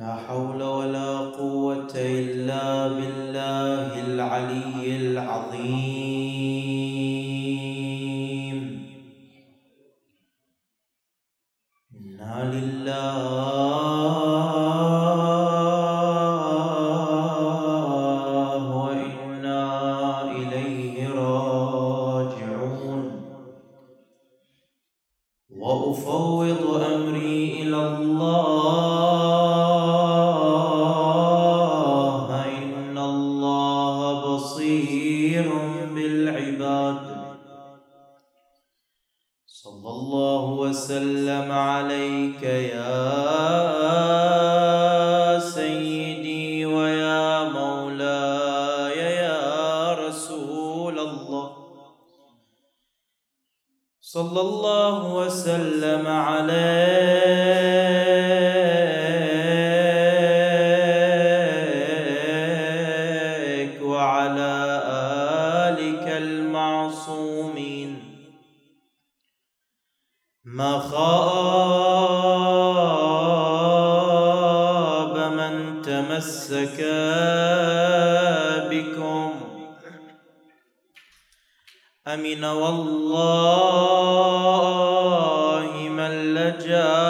لا حول ولا قوة إلا بالله العلي العظيم. ما خاب من تمسك بكم. أمن والله من لجا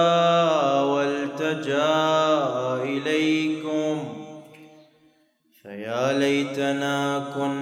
والتجا إليكم. فيا ليتنا كنا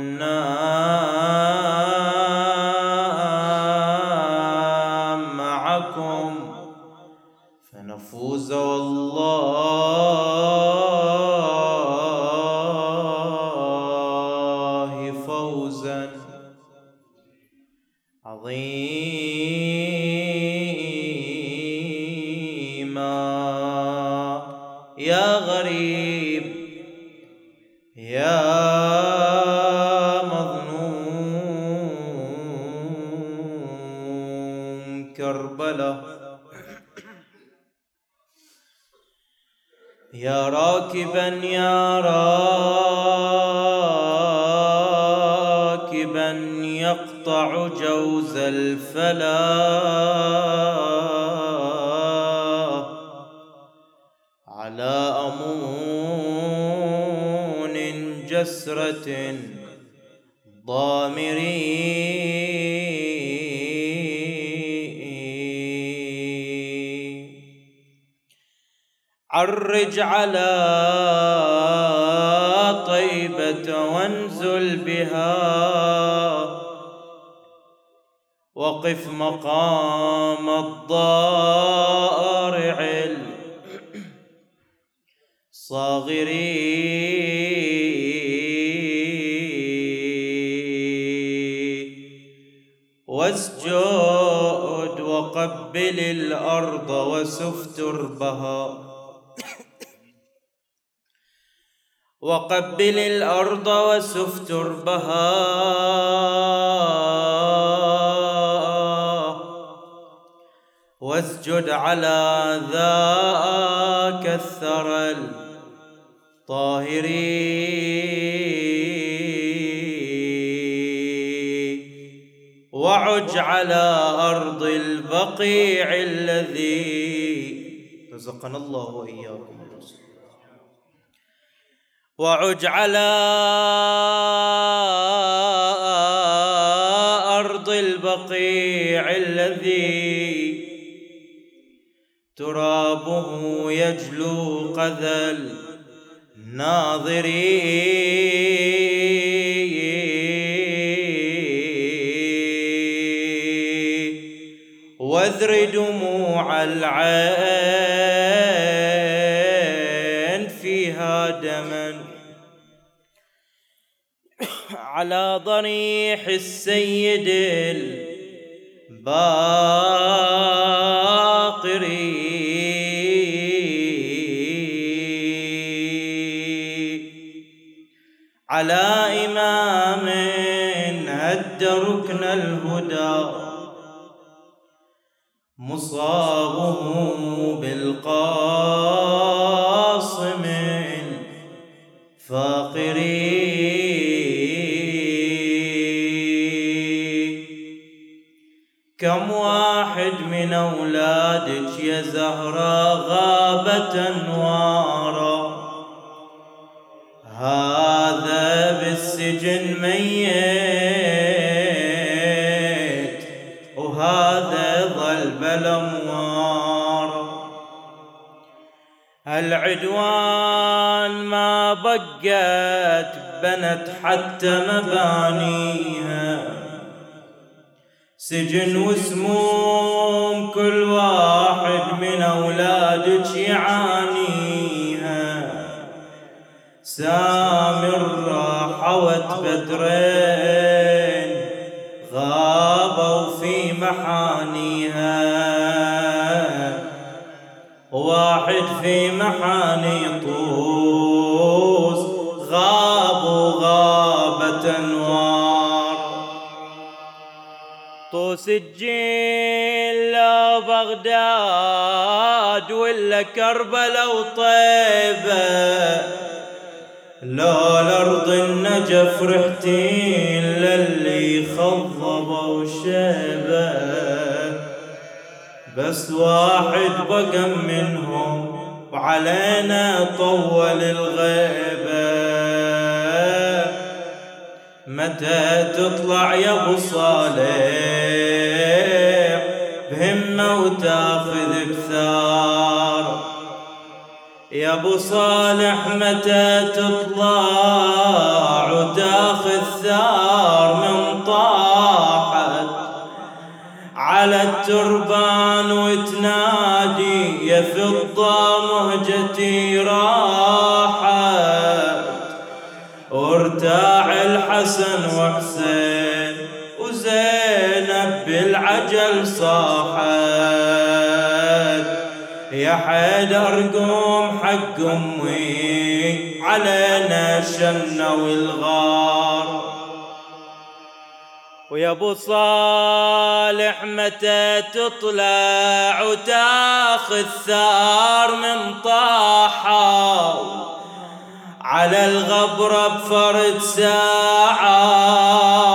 يقطع جوز الفلا على أمون جسرة ضامري. عرج على طيبة وانزل بها. وقف مقام الضارع الصاغري واسجد وقبل الأرض وسف تربها وقبل الأرض وسف تربها واسجد على ذاك الثرى الطاهري وعج على أرض البقيع الذي رزقنا الله وإياكم وعج على أرض البقيع الذي قذى الناظرين واذر دموع العين فيها دما على ضريح السيد الباقري الهدى. مصابه بالقاصم فاقري كم واحد من أولادك يا زهرة غابت أنوارا العدوان ما بقت بنت حتى مبانيها. سجن وسموم كل واحد من أولادك يعانيها. سامرة حوت بدرين غابوا في محانيها. في محاني طوس غابوا غابة أنوار طوس الجيل لا بغداد ولا كربلاء وطيبة لا الأرض النجف رحتين للي خضب وشيبة. بس واحد بقى منهم وعلينا طول الغيبة متى تطلع يا أبو صالح؟ بهمة وتاخذ كثار. يا أبو صالح متى تطلع؟ وتاخذ على التربان وتنادي يا فضة مهجتي راحت وارتاع الحسن وحسين وزينب بالعجل صاحت. يا حيدر قوم حق امي علينا الشمنة والغار ويا ابو صالح متى تطلع وتاخذ ثار من طاحة؟ على الغبرة بفرد ساعة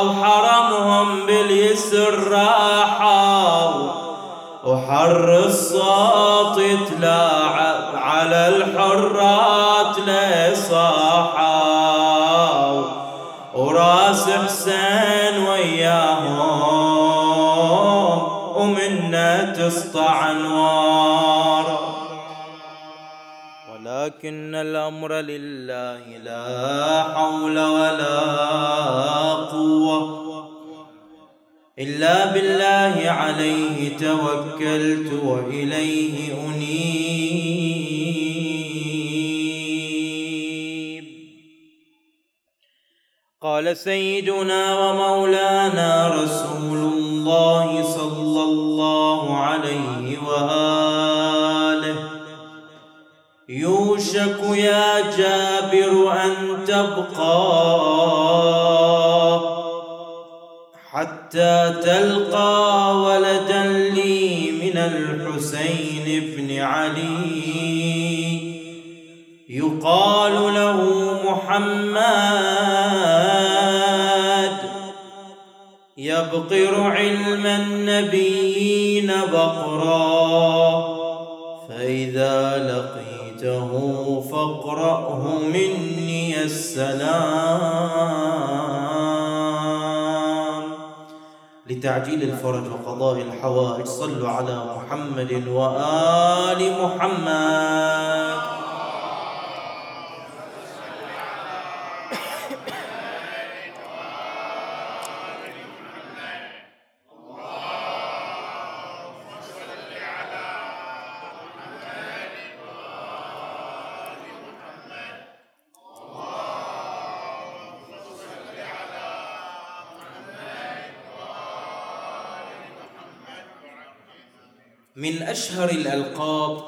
وحرمهم باليسر راحة. وحر الصوت يتلاعب على الحرات لصاحة تسطع أنوار. ولكن الأمر لله لا حول ولا قوة إلا بالله عليه توكلت وإليه أنيب. قال سيدنا ومولانا ان تبقى حتى تلقى ولدا لي من الحسين بن علي. يقال له محمد يبقر علم النبيين بقرا. فإذا لقيته فاقرأه السلام. لتعجيل الفرج وقضاء الحوائج صلوا على محمد وآل محمد. من أشهر الألقاب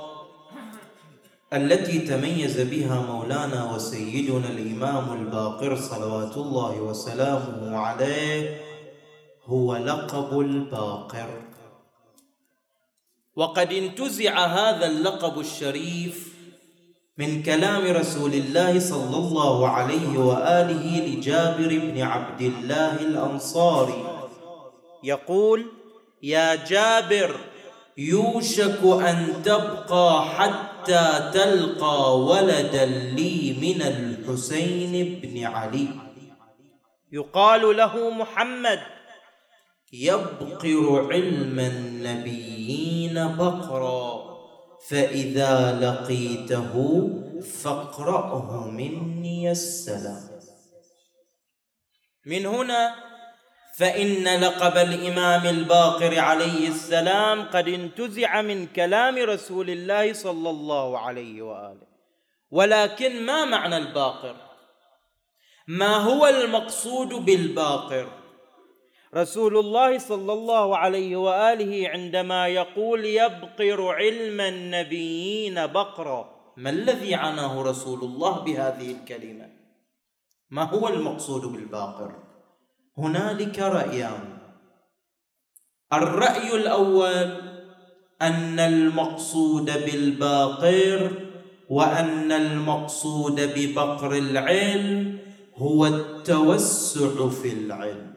التي تميز بها مولانا وسيدنا الإمام الباقر صلوات الله وسلامه عليه هو لقب الباقر. وقد انتزع هذا اللقب الشريف من كلام رسول الله صلى الله عليه وآله لجابر بن عبد الله الأنصاري. يقول يا جابر يوشك أن تبقى حتى تلقى ولدا لي من الحسين بن علي. يقال له محمد. يبقر علم النبيين بقرا فإذا لقيته فاقرأه مني السلام. من هنا فإن لقب الإمام الباقر عليه السلام قد انتزع من كلام رسول الله صلى الله عليه وآله. ولكن ما معنى الباقر؟ ما هو المقصود بالباقر؟ رسول الله صلى الله عليه وآله عندما يقول يبقر علم النبيين بقرا ما الذي عناه رسول الله بهذه الكلمة؟ ما هو المقصود بالباقر؟ هنالك رايان الرأي الأول أن المقصود بالباقر وأن المقصود ببقر العلم هو التوسع في العلم.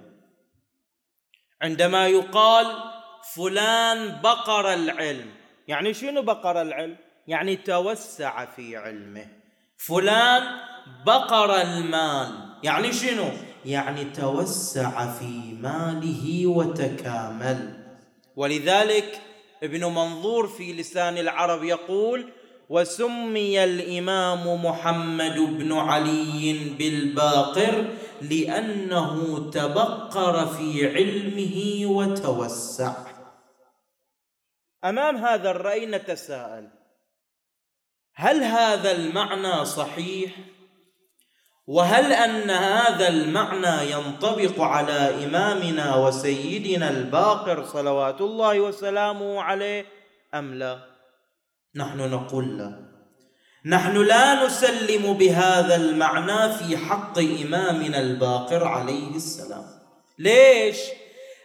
عندما يقال فلان بقر العلم يعني شنو بقر العلم؟ يعني توسع في علمه. فلان بقر المال يعني شنو؟ يعني توسع في ماله وتكامل. ولذلك ابن منظور في لسان العرب يقول وسمي الإمام محمد بن علي بالباقر لأنه تبقر في علمه وتوسع. أمام هذا الرأي نتساءل هل هذا المعنى صحيح؟ وهل أن هذا المعنى ينطبق على إمامنا وسيدنا الباقر صلوات الله وسلامه عليه أم لا؟ نحن نقول لا. نحن لا نسلم بهذا المعنى في حق إمامنا الباقر عليه السلام. ليش؟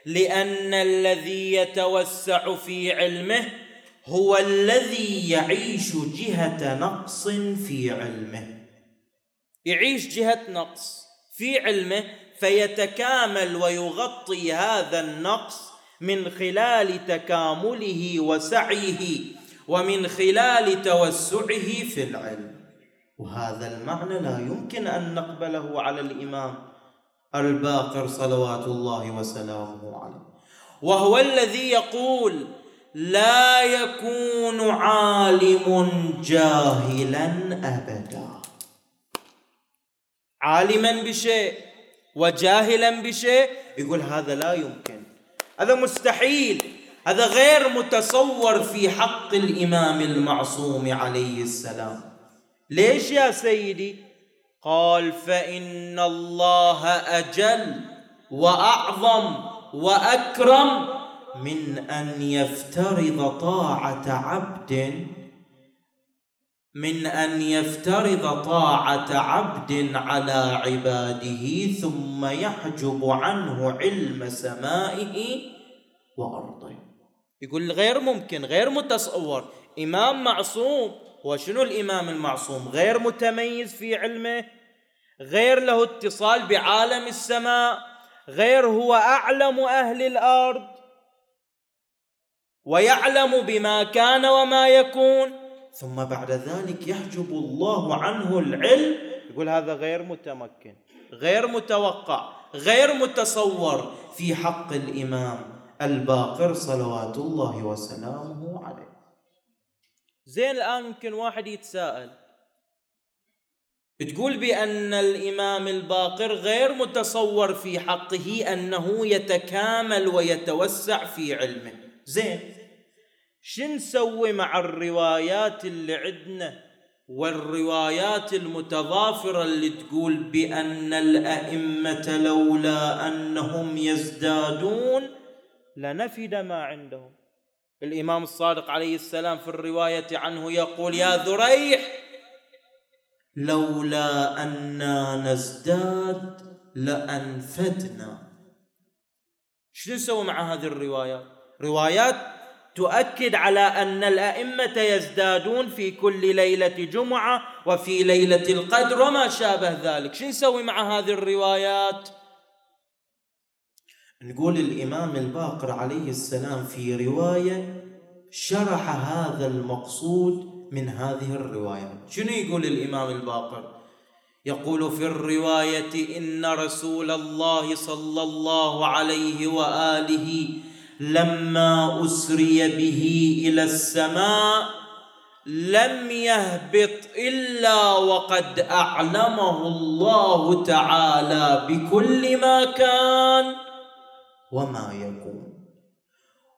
لأن الذي يتوسع في علمه هو الذي يعيش جهة نقص في علمه. يعيش جهة نقص في علمه فيتكامل ويغطي هذا النقص من خلال تكامله وسعيه ومن خلال توسعه في العلم. وهذا المعنى لا يمكن أن نقبله على الإمام الباقر صلوات الله وسلامه عليه. وهو الذي يقول لا يكون عالم جاهلا ابدا. عالما بشيء وجاهلا بشيء يقول هذا لا يمكن. هذا مستحيل. هذا غير متصور في حق الإمام المعصوم عليه السلام. ليش يا سيدي؟ قال فإن الله أجل وأعظم وأكرم من أن يفترض طاعة عبد من أن يفترض طاعة عبد على عباده ثم يحجب عنه علم سمائه وأرضه. يقول غير ممكن غير متصور. إمام معصوم هو شنو الإمام المعصوم؟ غير متميز في علمه غير له اتصال بعالم السماء غير هو أعلم أهل الأرض ويعلم بما كان وما يكون. ثم بعد ذلك يحجب الله عنه العلم. يقول هذا غير متمكن. غير متوقع غير متصور في حق الإمام الباقر صلوات الله وسلامه عليه. زين الآن يمكن واحد يتساءل. تقول بأن الإمام الباقر غير متصور في حقه أنه يتكامل ويتوسع في علمه. زين. شو نسوي مع الروايات اللي عندنا؟ والروايات المتضافرة اللي تقول بأن الأئمة لولا أنهم يزدادون لنفد ما عندهم. الإمام الصادق عليه السلام في الرواية عنه يقول يا ذريح لولا أنا نزداد لأنفدنا. شو نسوي مع هذه الروايات روايات تؤكد على أن الأئمة يزدادون في كل ليلة جمعة وفي ليلة القدر وما شابه ذلك. شو نسوي مع هذه الروايات؟ نقول الإمام الباقر عليه السلام في رواية شرح هذا المقصود من هذه الروايات شنو يقول الإمام الباقر؟ يقول في الرواية إن رسول الله صلى الله عليه وآله لما أسري به إلى السماء لم يهبط إلا وقد أعلمه الله تعالى بكل ما كان وما يكون.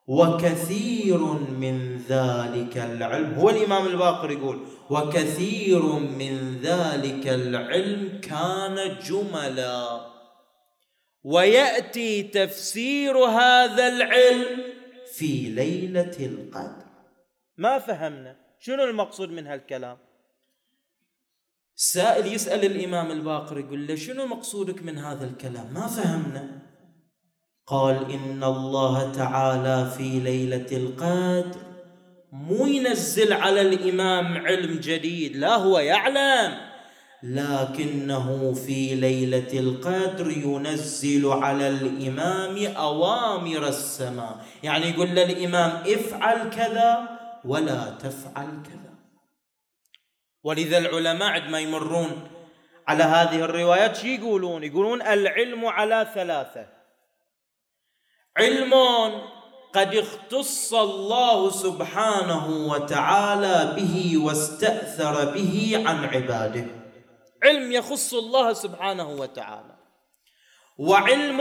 وكثير من ذلك العلم هو الإمام الباقر يقول وكثير من ذلك العلم كان جملا. ويأتي تفسير هذا العلم في ليلة القدر. ما فهمنا. شنو المقصود من هالكلام؟ سائل يسأل الإمام الباقر يقول له شنو مقصودك من هذا الكلام؟ ما فهمنا. قال إن الله تعالى في ليلة القدر مو ينزل على الإمام علم جديد لا هو يعلم. لكنه في ليلة القدر ينزل على الإمام أوامر السماء. يعني يقول للإمام افعل كذا ولا تفعل كذا. ولذا العلماء عندما يمرون على هذه الروايات شو يقولون؟ يقولون العلم على ثلاثة. علم قد اختص الله سبحانه وتعالى به واستأثر به عن عباده. علم يخص الله سبحانه وتعالى. وعلم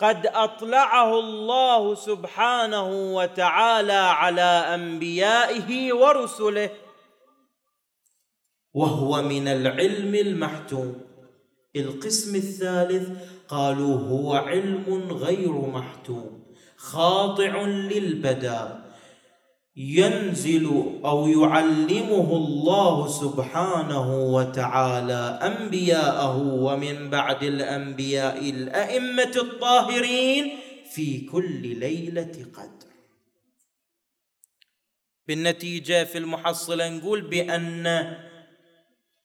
قد أطلعه الله سبحانه وتعالى على أنبيائه ورسله. وهو من العلم المحتوم. القسم الثالث قالوا هو علم غير محتوم خاضع للبداء ينزل أو يعلمه الله سبحانه وتعالى أنبياءه ومن بعد الأنبياء الأئمة الطاهرين في كل ليلة قدر. بالنتيجة في المحصله نقول بأن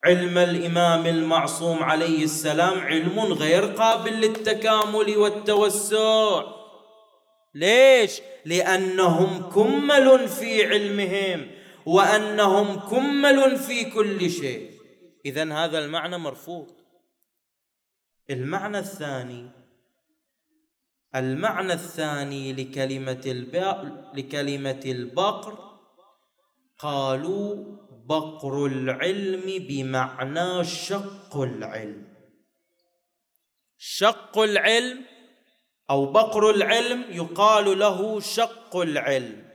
علم الإمام المعصوم عليه السلام علم غير قابل للتكامل والتوسع. ليش؟ لأنهم كمل في علمهم وأنهم كمل في كل شيء. اذا هذا المعنى مرفوض. المعنى الثاني المعنى الثاني لكلمة لكلمة البقر قالوا بقر العلم بمعنى شق العلم. شق العلم أو بقر العلم يقال له شق العلم.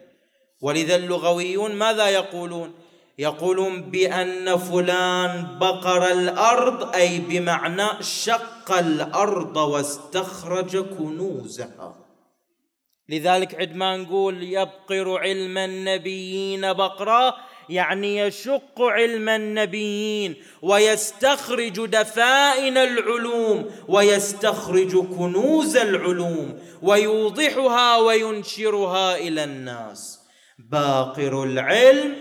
ولذا اللغويون ماذا يقولون؟ يقولون بأن فلان بقر الأرض أي بمعنى شق الأرض واستخرج كنوزها. لذلك عندما نقول يبقر علم النبيين بقرا يعني يشق علم النبيين ويستخرج دفائن العلوم ويستخرج كنوز العلوم ويوضحها وينشرها إلى الناس. باقر العلم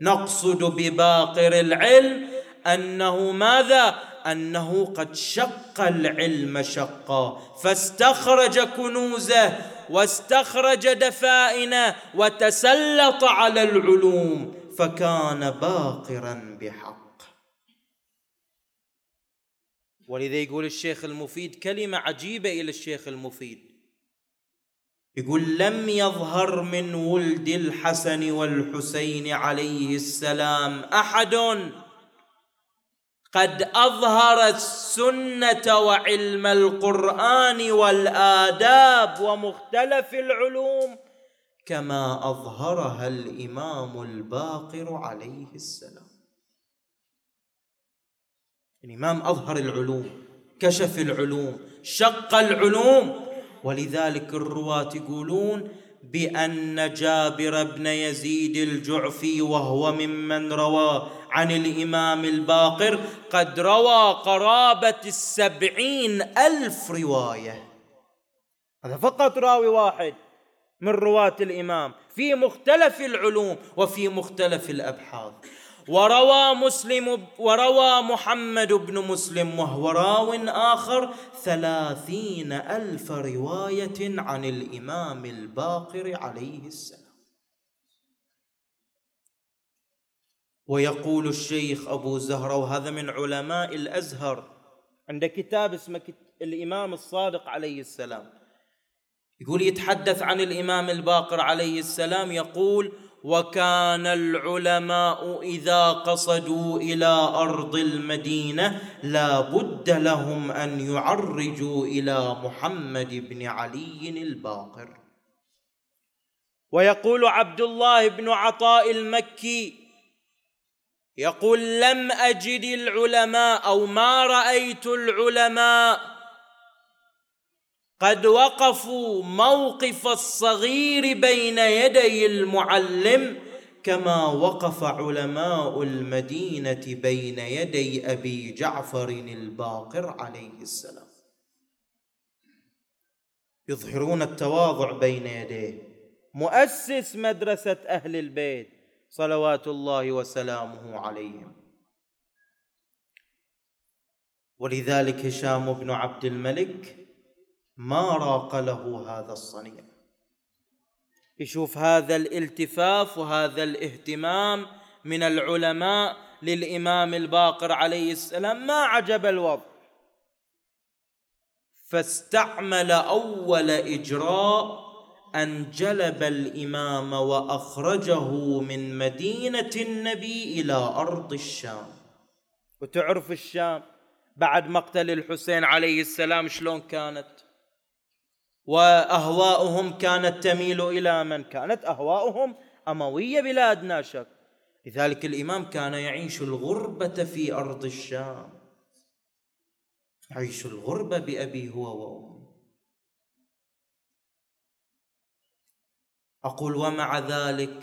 نقصد بباقر العلم أنه ماذا؟ أنه قد شق العلم شقا. فاستخرج كنوزه واستخرج دفائنه وتسلط على العلوم فكان باقرا بحق. ولذا يقول الشيخ المفيد كلمة عجيبة إلى الشيخ المفيد. يقول لم يظهر من ولد الحسن والحسين عليه السلام أحد قد اظهر السنة وعلم القرآن والآداب ومختلف العلوم كما أظهرها الإمام الباقر عليه السلام. الإمام أظهر العلوم كشف العلوم شق العلوم. ولذلك الرواة يقولون بأن جابر بن يزيد الجعفي وهو ممن روى عن الإمام الباقر قد روى قرابة السبعين ألف رواية. هذا فقط راوي واحد من رواة الإمام في مختلف العلوم وفي مختلف الأبحاث. وروى مسلم وروى محمد بن مسلم وهو راو آخر ثلاثين ألف رواية عن الإمام الباقر عليه السلام. ويقول الشيخ أبو زهرة وهذا من علماء الأزهر. عنده كتاب اسمه الإمام الصادق عليه السلام. يقول يتحدث عن الإمام الباقر عليه السلام يقول وكان العلماء إذا قصدوا إلى أرض المدينة لا بد لهم أن يعرجوا إلى محمد بن علي الباقر. ويقول عبد الله بن عطاء المكي يقول لم أجد العلماء أو ما رأيت العلماء قد وقفوا موقف الصغير بين يدي المعلم كما وقف علماء المدينة بين يدي أبي جعفر الباقر عليه السلام. يظهرون التواضع بين يديه. مؤسس مدرسة أهل البيت. صلوات الله وسلامه عليهم. ولذلك هشام بن عبد الملك ما راق له هذا الصنيع. يشوف هذا الالتفاف وهذا الاهتمام من العلماء للإمام الباقر عليه السلام. ما عجب الوضع. فاستعمل أول إجراء ان جلب الإمام وأخرجه من مدينة النبي إلى أرض الشام. وتعرف الشام بعد مقتل الحسين عليه السلام شلون كانت؟ وأهواؤهم كانت تميل إلى من كانت؟ أهواؤهم أموية بلا ادنى شك. لذلك الإمام كان يعيش الغربة في أرض الشام. يعيش الغربة بأبي هو وأمه. أقول ومع ذلك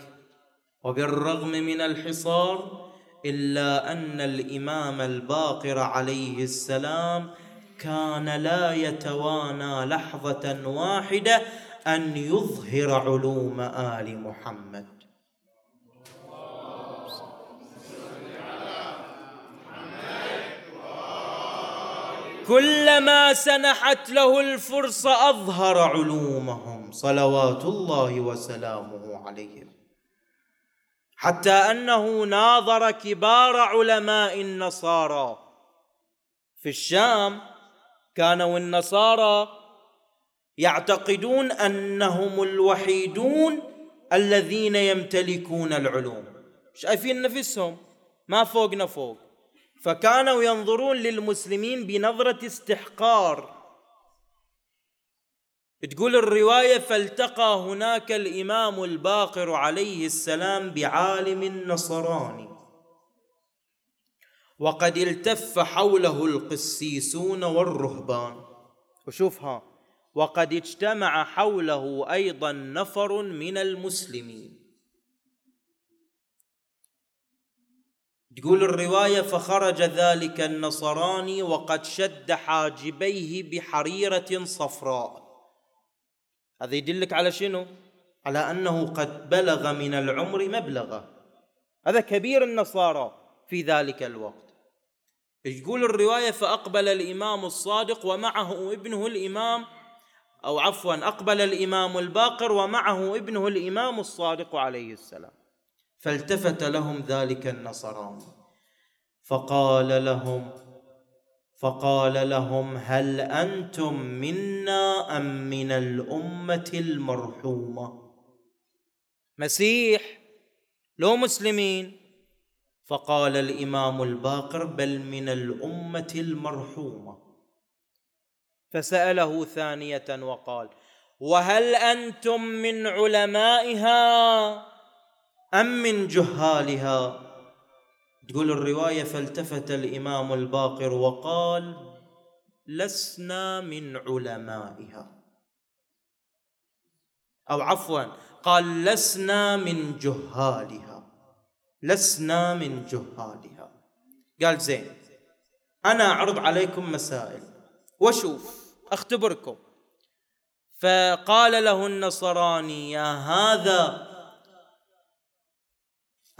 وبالرغم من الحصار إلا أن الإمام الباقر عليه السلام كان لا يتوانى لحظة واحدة أن يظهر علوم آل محمد. كلما سنحت له الفرصة أظهر علومهم. صلوات الله وسلامه عليهم حتى أنه ناظر كبار علماء النصارى. في الشام كانوا النصارى يعتقدون أنهم الوحيدون الذين يمتلكون العلوم. شايفين نفسهم؟ ما فوقنا فوق. فكانوا ينظرون للمسلمين بنظرة استحقار. تقول الرواية فالتقى هناك الإمام الباقر عليه السلام بعالم نصراني وقد التف حوله القسيسون والرهبان. وشوفها وقد اجتمع حوله أيضا نفر من المسلمين. تقول الرواية فخرج ذلك النصراني وقد شد حاجبيه بحريرة صفراء. هذا يدلك على شنو؟ على أنه قد بلغ من العمر مبلغه. هذا كبير النصارى في ذلك الوقت. يقول الرواية؟ فأقبل الإمام الصادق ومعه ابنه الإمام أو عفوا أقبل الإمام الباقر ومعه ابنه الإمام الصادق عليه السلام. فالتفت لهم ذلك النصراني فقال لهم فقال لهم هل أنتم منا أم من الأمة المرحومة؟ مسيح لو مسلمين. فقال الإمام الباقر بل من الأمة المرحومة. فسأله ثانية وقال وهل أنتم من علمائها أم من جهالها؟ تقول الرواية فالتفت الإمام الباقر وقال لسنا من علمائها. أو عفوا قال لسنا من جهالها. لسنا من جهالها. قال زين أنا أعرض عليكم مسائل وشوف أختبركم. فقال له النصراني يا هذا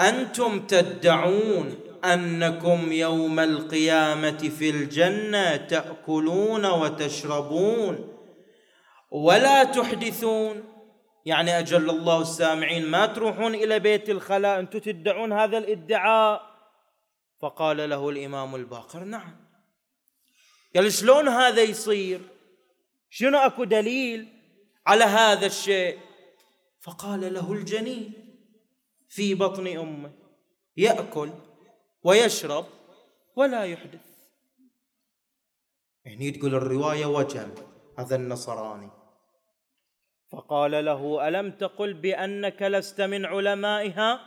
أنتم تدعون أنكم يوم القيامة في الجنة تأكلون وتشربون ولا تحدثون. يعني أجل الله السامعين ما تروحون إلى بيت الخلاء أنتم تدعون هذا الادعاء؟ فقال له الإمام الباقر نعم. قال شلون هذا يصير؟ شنو أكو دليل على هذا الشيء؟ فقال له الجنين. في بطن أمه يأكل ويشرب ولا يحدث. يعني تقول الرواية وجم هذا النصراني. فقال له ألم تقل بأنك لست من علمائها؟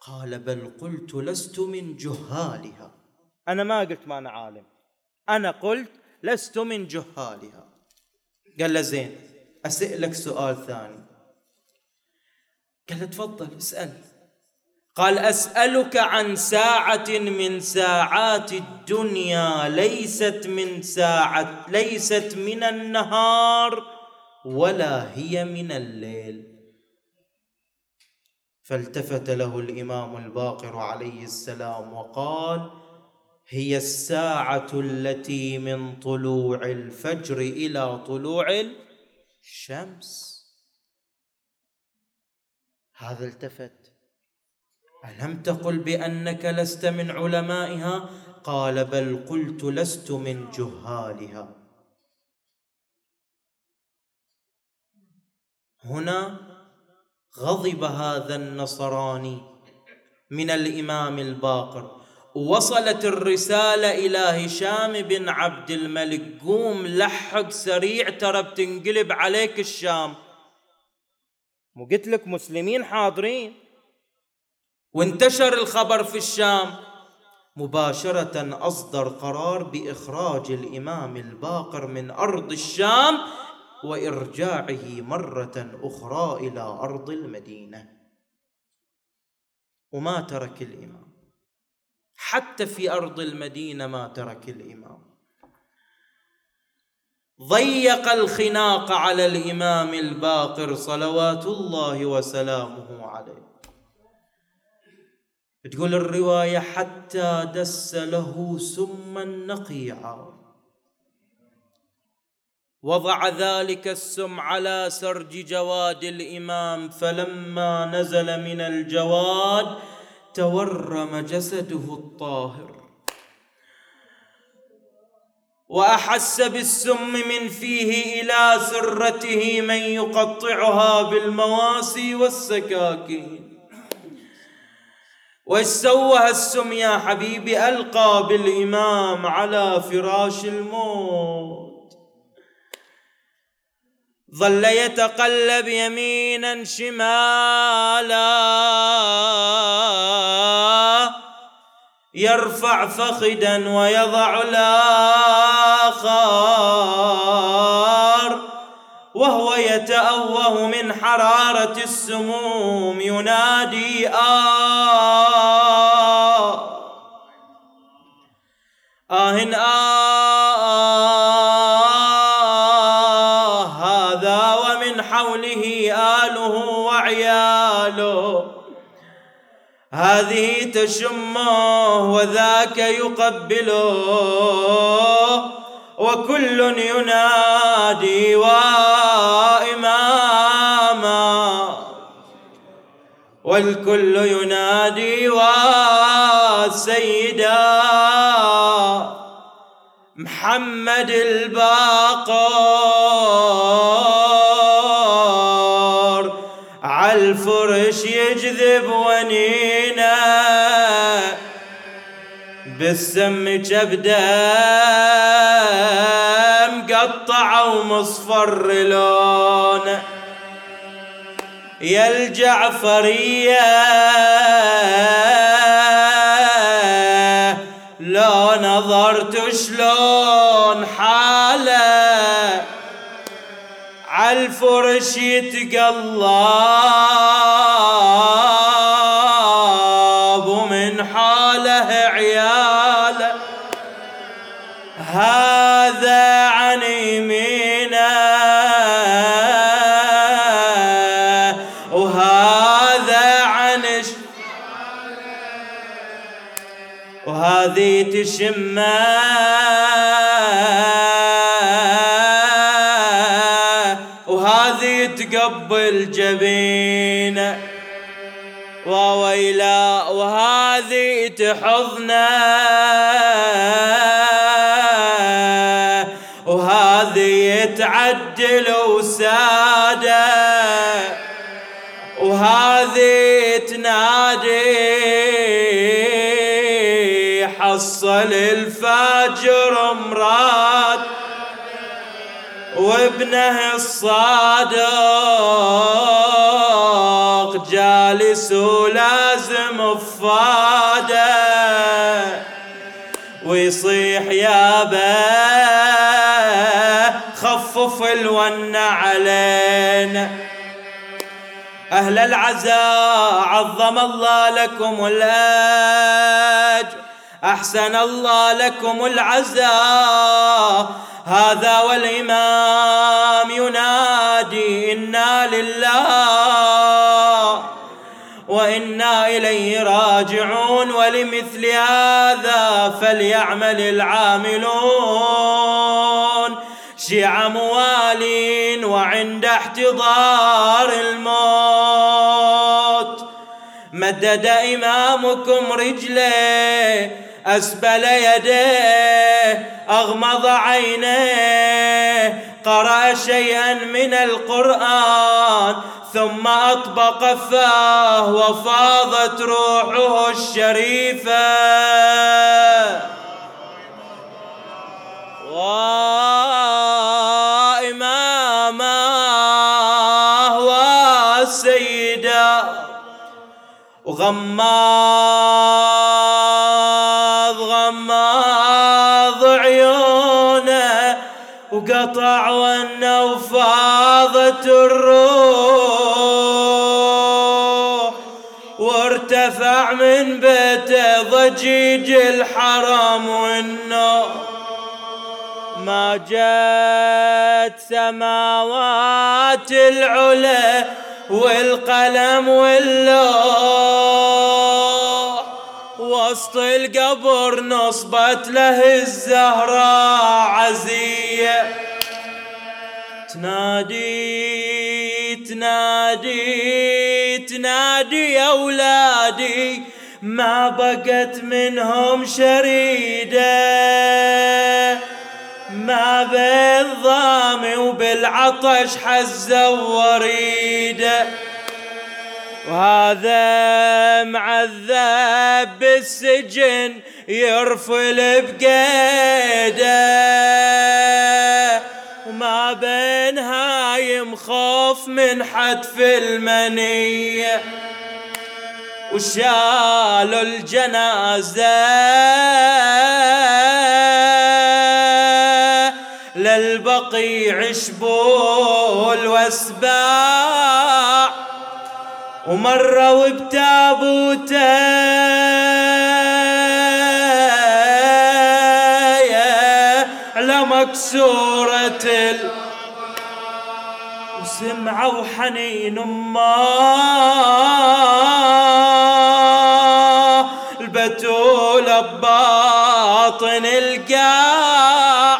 قال بل قلت لست من جهالها. أنا ما قلت ما أنا عالم. أنا قلت لست من جهالها. قال له زين أسألك سؤال ثاني. قال تفضل اسأل. قال أسألك عن ساعة من ساعات الدنيا ليست من ساعة ليست من النهار ولا هي من الليل. فالتفت له الإمام الباقر عليه السلام وقال هي الساعة التي من طلوع الفجر إلى طلوع الشمس. هذا التفت. ألم تقل بأنك لست من علمائها؟ قال بل قلت لست من جهالها. هنا غضب هذا النصراني من الإمام الباقر. وصلت الرسالة إلى هشام بن عبد الملك. قوم لحق سريع ترى بتنقلب عليك الشام. مو قلت لك مسلمين حاضرين. وانتشر الخبر في الشام. مباشرة أصدر قرار بإخراج الإمام الباقر من أرض الشام وإرجاعه مرة أخرى إلى أرض المدينة. وما ترك الإمام. حتى في أرض المدينة ما ترك الإمام. ضيق الخناق على الإمام الباقر صلوات الله وسلامه عليه. تقول الرواية حتى دس له سما نقيعا. وضع ذلك السم على سرج جواد الإمام فلما نزل من الجواد تورم جسده الطاهر. وأحس بالسم من فيه إلى سرته من يقطعها بالمواسي والسكاكين سوى السم يا حبيبي ألقى بالإمام على فراش الموت. ظل يتقلب يمينا شمالا. يرفع فخدا ويضع الآخر وهو يتأوه من حرارة السموم ينادي آه, آه هذه تشمه وذاك يقبله وكل ينادي وإماما والكل ينادي وسيدا محمد الباقر عالفرش يجذب ونينا. بالسم كبده مقطع ومصفر لونه يا الجعفرية لو نظرت شلون حاله عالفرش يتقلب ومن حاله عياله هذا عن يمينه وهذا عن. وهذه تشمه رب الجبين. وويلا وهذه تحضنا. وهذه تعدل وسادة. وهذه تنادي حصل الفاجر مراد. وابنه الصادق جالس ولازم فاده. ويصيح يا خفف الون علينا. أهل العزاء عظم الله لكم الأجر أحسن الله لكم العزاء. هذا والإمام ينادي إنا لله وإنا إليه راجعون. ولمثل هذا فليعمل العاملون. شيع موالين وعند احتضار الموت. مدد إمامكم رجليه أسبل يديه أغمض عينيه قرأ شيئا من القرآن ثم أطبق فاه وفاضت روحه الشريفة. وإمامه والسيدة وغماض وقطع ونه وفاضت الروح. وارتفع من بيته ضجيج الحرم والنور ما جت سماوات العلا والقلم واللوح. وسط القبر نصبت له الزهراء عزية. تنادي تنادي تنادي يا أولادي ما بقت منهم شريدة. ما بالضام وبالعطش حزة وريدة. وهذا معذب بالسجن يرفل بقيده. وما بين هايم خوف من حتف المنية. وشالوا الجنازة للبقيع شبول واسباع. ومروا بتابوته على وسمعوا حنين أمه. البتول بباطن القاع.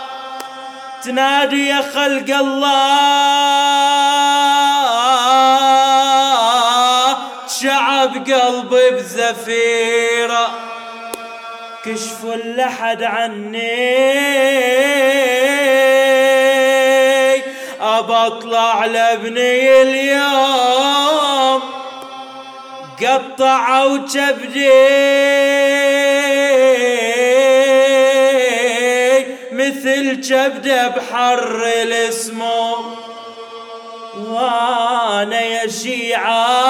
تنادي يا خلق الله. شعب قلبي بزفيرة. كشفوا اللحد عني. أبطلع لابني اليوم. قطعوا كبدي. مثل كبده بحر الاسمو. وأنا يا شيعة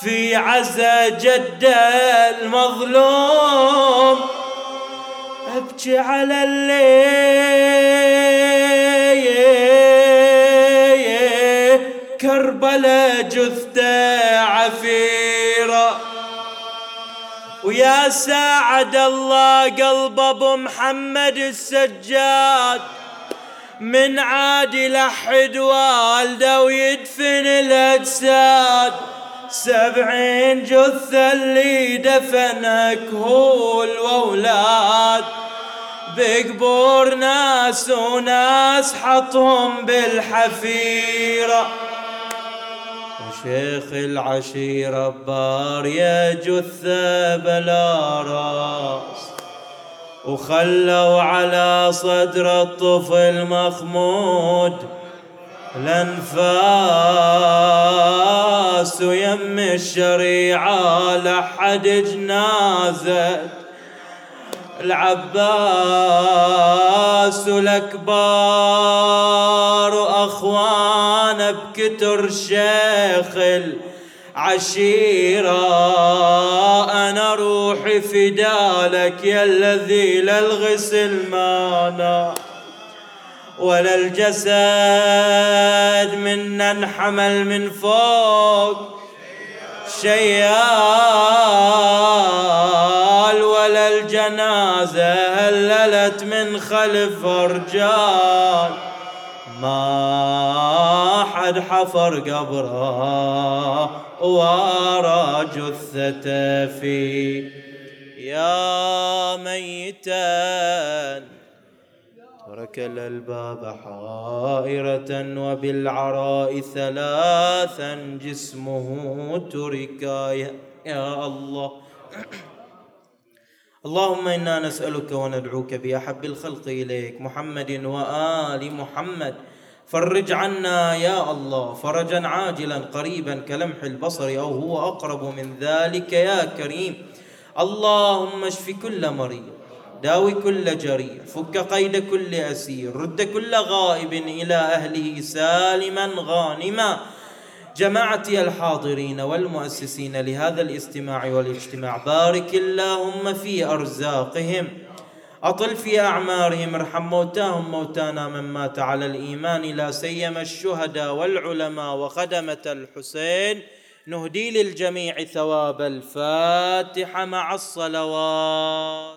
في عزا جد المظلوم. ابكي على الليل. كربلاء جثته عفيرة. ويا ساعد الله قلب أبو محمد السجاد. من عاد يلحد والده ويدفن الأجساد. سبعين جثة اللي دفنها كهول وأولاد. بقبور ناس وناس حطهم بالحفيرة. شيخ العشيرة بار يا جثة بلا راس. وخلوا على صدر الطفل مخمود الأنفاس يم الشريعة لحد جنازة. العباس الأكبار أخوان بكتر شيخ العشيرة. أنا روحي فدالك يا الذي للغسل مانا ولا الجسد. منا انحمل من فوق شيال ولا الجنازة هللت من خلف رجال ما حد حفر قبره ورا جثته في يا ميتان. ترك الألباب حائرة وبالعراء ثلاثا جسمه تركا يا الله. اللهم إنا نسألك وندعوك بأحب الخلق إليك محمد وآل محمد. فرج عنا يا الله فرجا عاجلا قريبا كلمح البصر أو هو أقرب من ذلك يا كريم. اللهم اشف كل مريض. داوي كل جرير فك قيد كل أسير رد كل غائب إلى أهله سالما غانما. جماعتي الحاضرين والمؤسسين لهذا الاستماع والاجتماع بارك اللهم في أرزاقهم. أطل في أعمارهم ارحم موتاهم موتانا من مات على الإيمان. لا سيما الشهداء والعلماء وخدمة الحسين. نهدي للجميع ثواب الفاتحة مع الصلوات.